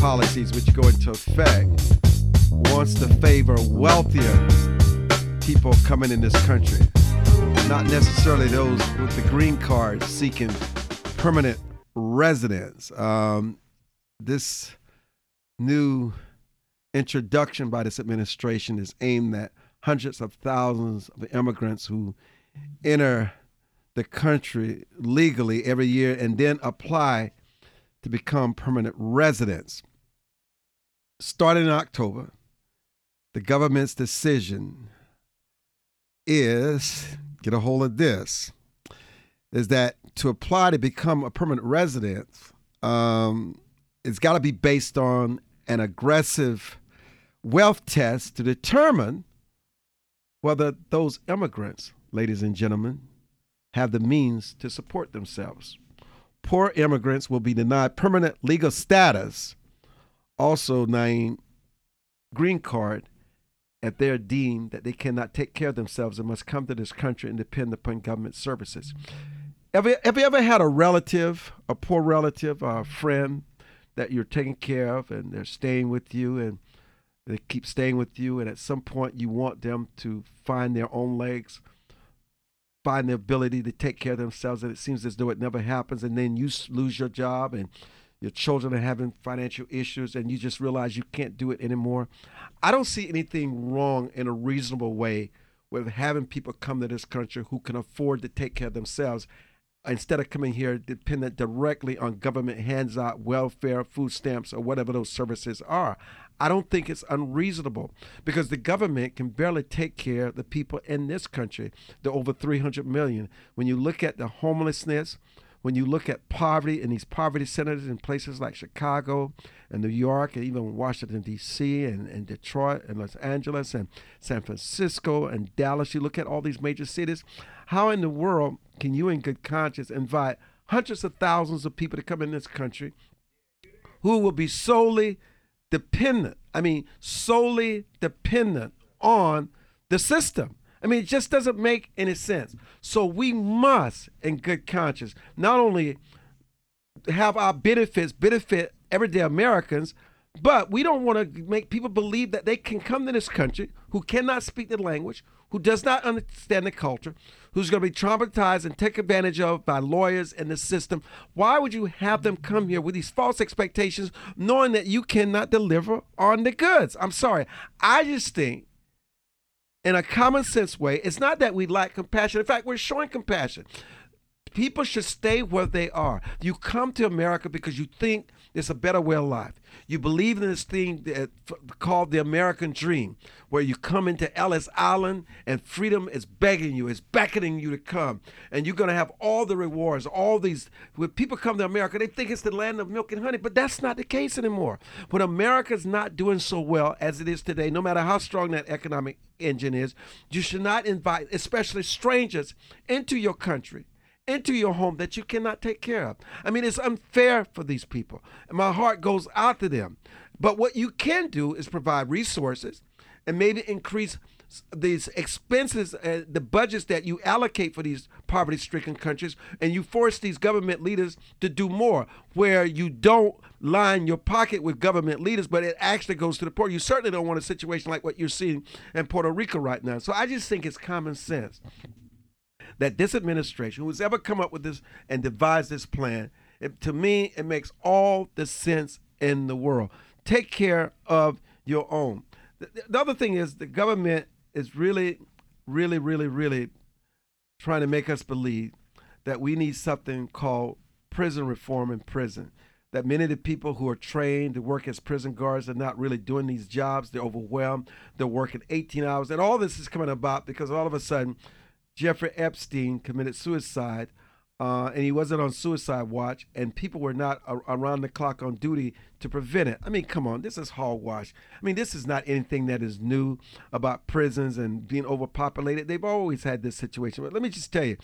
policies which go into effect wants to favor wealthier people coming in this country, not necessarily those with the green card seeking permanent residence. Um, this new introduction by this administration is aimed at hundreds of thousands of immigrants who enter the country legally every year and then apply to become permanent residents. Starting in October, the government's decision is get a hold of this is that to apply to become a permanent resident, um, it's got to be based on an aggressive wealth test to determine whether those immigrants, ladies and gentlemen, have the means to support themselves. Poor immigrants will be denied permanent legal status, also named green card, they are deemed that they cannot take care of themselves and must come to this country and depend upon government services. Have you, have you ever had a relative, a poor relative, a friend that you're taking care of and they're staying with you and they keep staying with you and at some point you want them to find their own legs find the ability to take care of themselves and it seems as though it never happens and then you lose your job and your children are having financial issues and you just realize you can't do it anymore i don't see anything wrong in a reasonable way with having people come to this country who can afford to take care of themselves instead of coming here dependent directly on government hands out welfare, food stamps, or whatever those services are. I don't think it's unreasonable because the government can barely take care of the people in this country, the over 300 million. When you look at the homelessness, when you look at poverty in these poverty centers in places like Chicago and New York and even Washington, D.C., and, and Detroit and Los Angeles and San Francisco and Dallas, you look at all these major cities, how in the world can you, in good conscience, invite hundreds of thousands of people to come in this country who will be solely dependent, I mean, solely dependent on the system? I mean, it just doesn't make any sense. So we must, in good conscience, not only have our benefits benefit everyday Americans, but we don't want to make people believe that they can come to this country who cannot speak the language, who does not understand the culture, who's going to be traumatized and taken advantage of by lawyers and the system. Why would you have them come here with these false expectations, knowing that you cannot deliver on the goods? I'm sorry. I just think in a common sense way. It's not that we lack compassion. In fact, we're showing compassion. People should stay where they are. You come to America because you think it's a better way of life. You believe in this thing that, called the American dream, where you come into Ellis Island and freedom is begging you, is beckoning you to come. And you're going to have all the rewards, all these. When people come to America, they think it's the land of milk and honey, but that's not the case anymore. When America's not doing so well as it is today, no matter how strong that economic engine is, you should not invite, especially strangers, into your country into your home that you cannot take care of. I mean, it's unfair for these people. And my heart goes out to them. But what you can do is provide resources and maybe increase these expenses, uh, the budgets that you allocate for these poverty stricken countries, and you force these government leaders to do more, where you don't line your pocket with government leaders, but it actually goes to the poor. You certainly don't want a situation like what you're seeing in Puerto Rico right now. So I just think it's common sense that this administration, who's ever come up with this and devised this plan, it, to me, it makes all the sense in the world. Take care of your own. The, the other thing is the government is really, really, really, really trying to make us believe that we need something called prison reform in prison. That many of the people who are trained to work as prison guards are not really doing these jobs. They're overwhelmed. They're working 18 hours. And all this is coming about because all of a sudden, Jeffrey Epstein committed suicide, uh, and he wasn't on suicide watch, and people were not a- around the clock on duty to prevent it. I mean, come on, this is hogwash. I mean, this is not anything that is new about prisons and being overpopulated. They've always had this situation. But let me just tell you,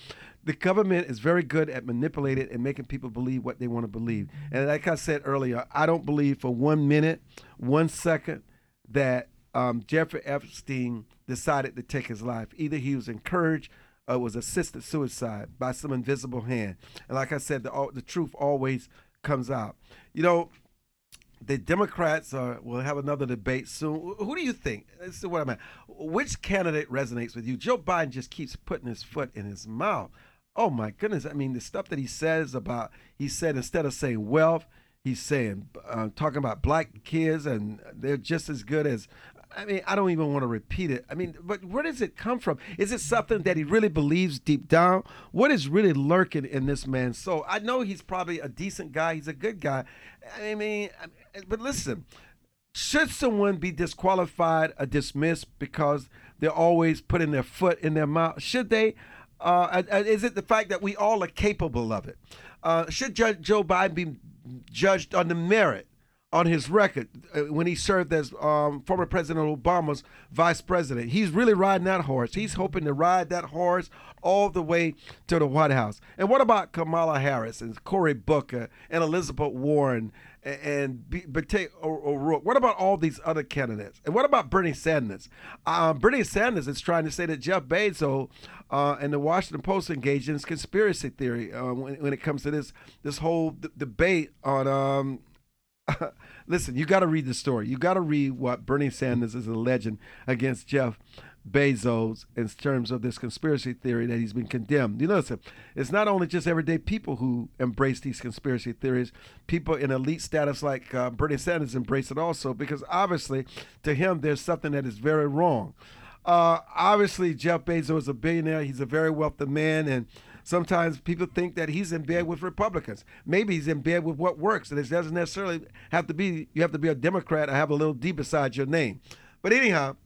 the government is very good at manipulating and making people believe what they want to believe. And like I said earlier, I don't believe for one minute, one second that um, Jeffrey Epstein decided to take his life. Either he was encouraged uh, was assisted suicide by some invisible hand. And like I said, the, the truth always comes out. You know, the Democrats are, will have another debate soon. Who do you think? This is what I'm at. Which candidate resonates with you? Joe Biden just keeps putting his foot in his mouth. Oh my goodness! I mean, the stuff that he says about he said instead of saying wealth, he's saying uh, talking about black kids and they're just as good as I mean, I don't even want to repeat it. I mean, but where does it come from? Is it something that he really believes deep down? What is really lurking in this man's soul? I know he's probably a decent guy. He's a good guy. I mean, but listen, should someone be disqualified or dismissed because they're always putting their foot in their mouth? Should they? Uh, is it the fact that we all are capable of it? Uh, should Judge Joe Biden be judged on the merit on his record uh, when he served as um, former President Obama's vice president. He's really riding that horse. He's hoping to ride that horse all the way to the White House. And what about Kamala Harris and Cory Booker and Elizabeth Warren and, and O'Rourke? What about all these other candidates? And what about Bernie Sanders? Um, Bernie Sanders is trying to say that Jeff Bezos uh, and the Washington Post engaged in conspiracy theory uh, when, when, it comes to this this whole d- debate on um, listen, you got to read the story. You got to read what Bernie Sanders is alleging against Jeff Bezos in terms of this conspiracy theory that he's been condemned. You notice it's not only just everyday people who embrace these conspiracy theories. People in elite status like uh, Bernie Sanders embrace it also because obviously to him there's something that is very wrong. Uh, obviously, Jeff Bezos is a billionaire. He's a very wealthy man, and sometimes people think that he's in bed with Republicans. Maybe he's in bed with what works, and it doesn't necessarily have to be. You have to be a Democrat or have a little D beside your name. But anyhow,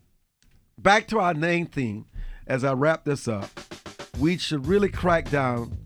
back to our name theme. As I wrap this up, we should really crack down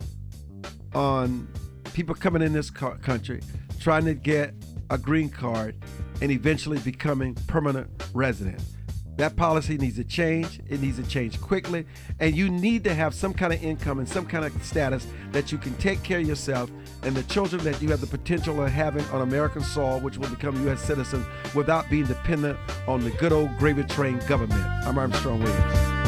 on people coming in this country trying to get a green card and eventually becoming permanent residents. That policy needs to change. It needs to change quickly. And you need to have some kind of income and some kind of status that you can take care of yourself and the children that you have the potential of having on American soil, which will become U.S. citizens without being dependent on the good old gravy train government. I'm Armstrong Williams.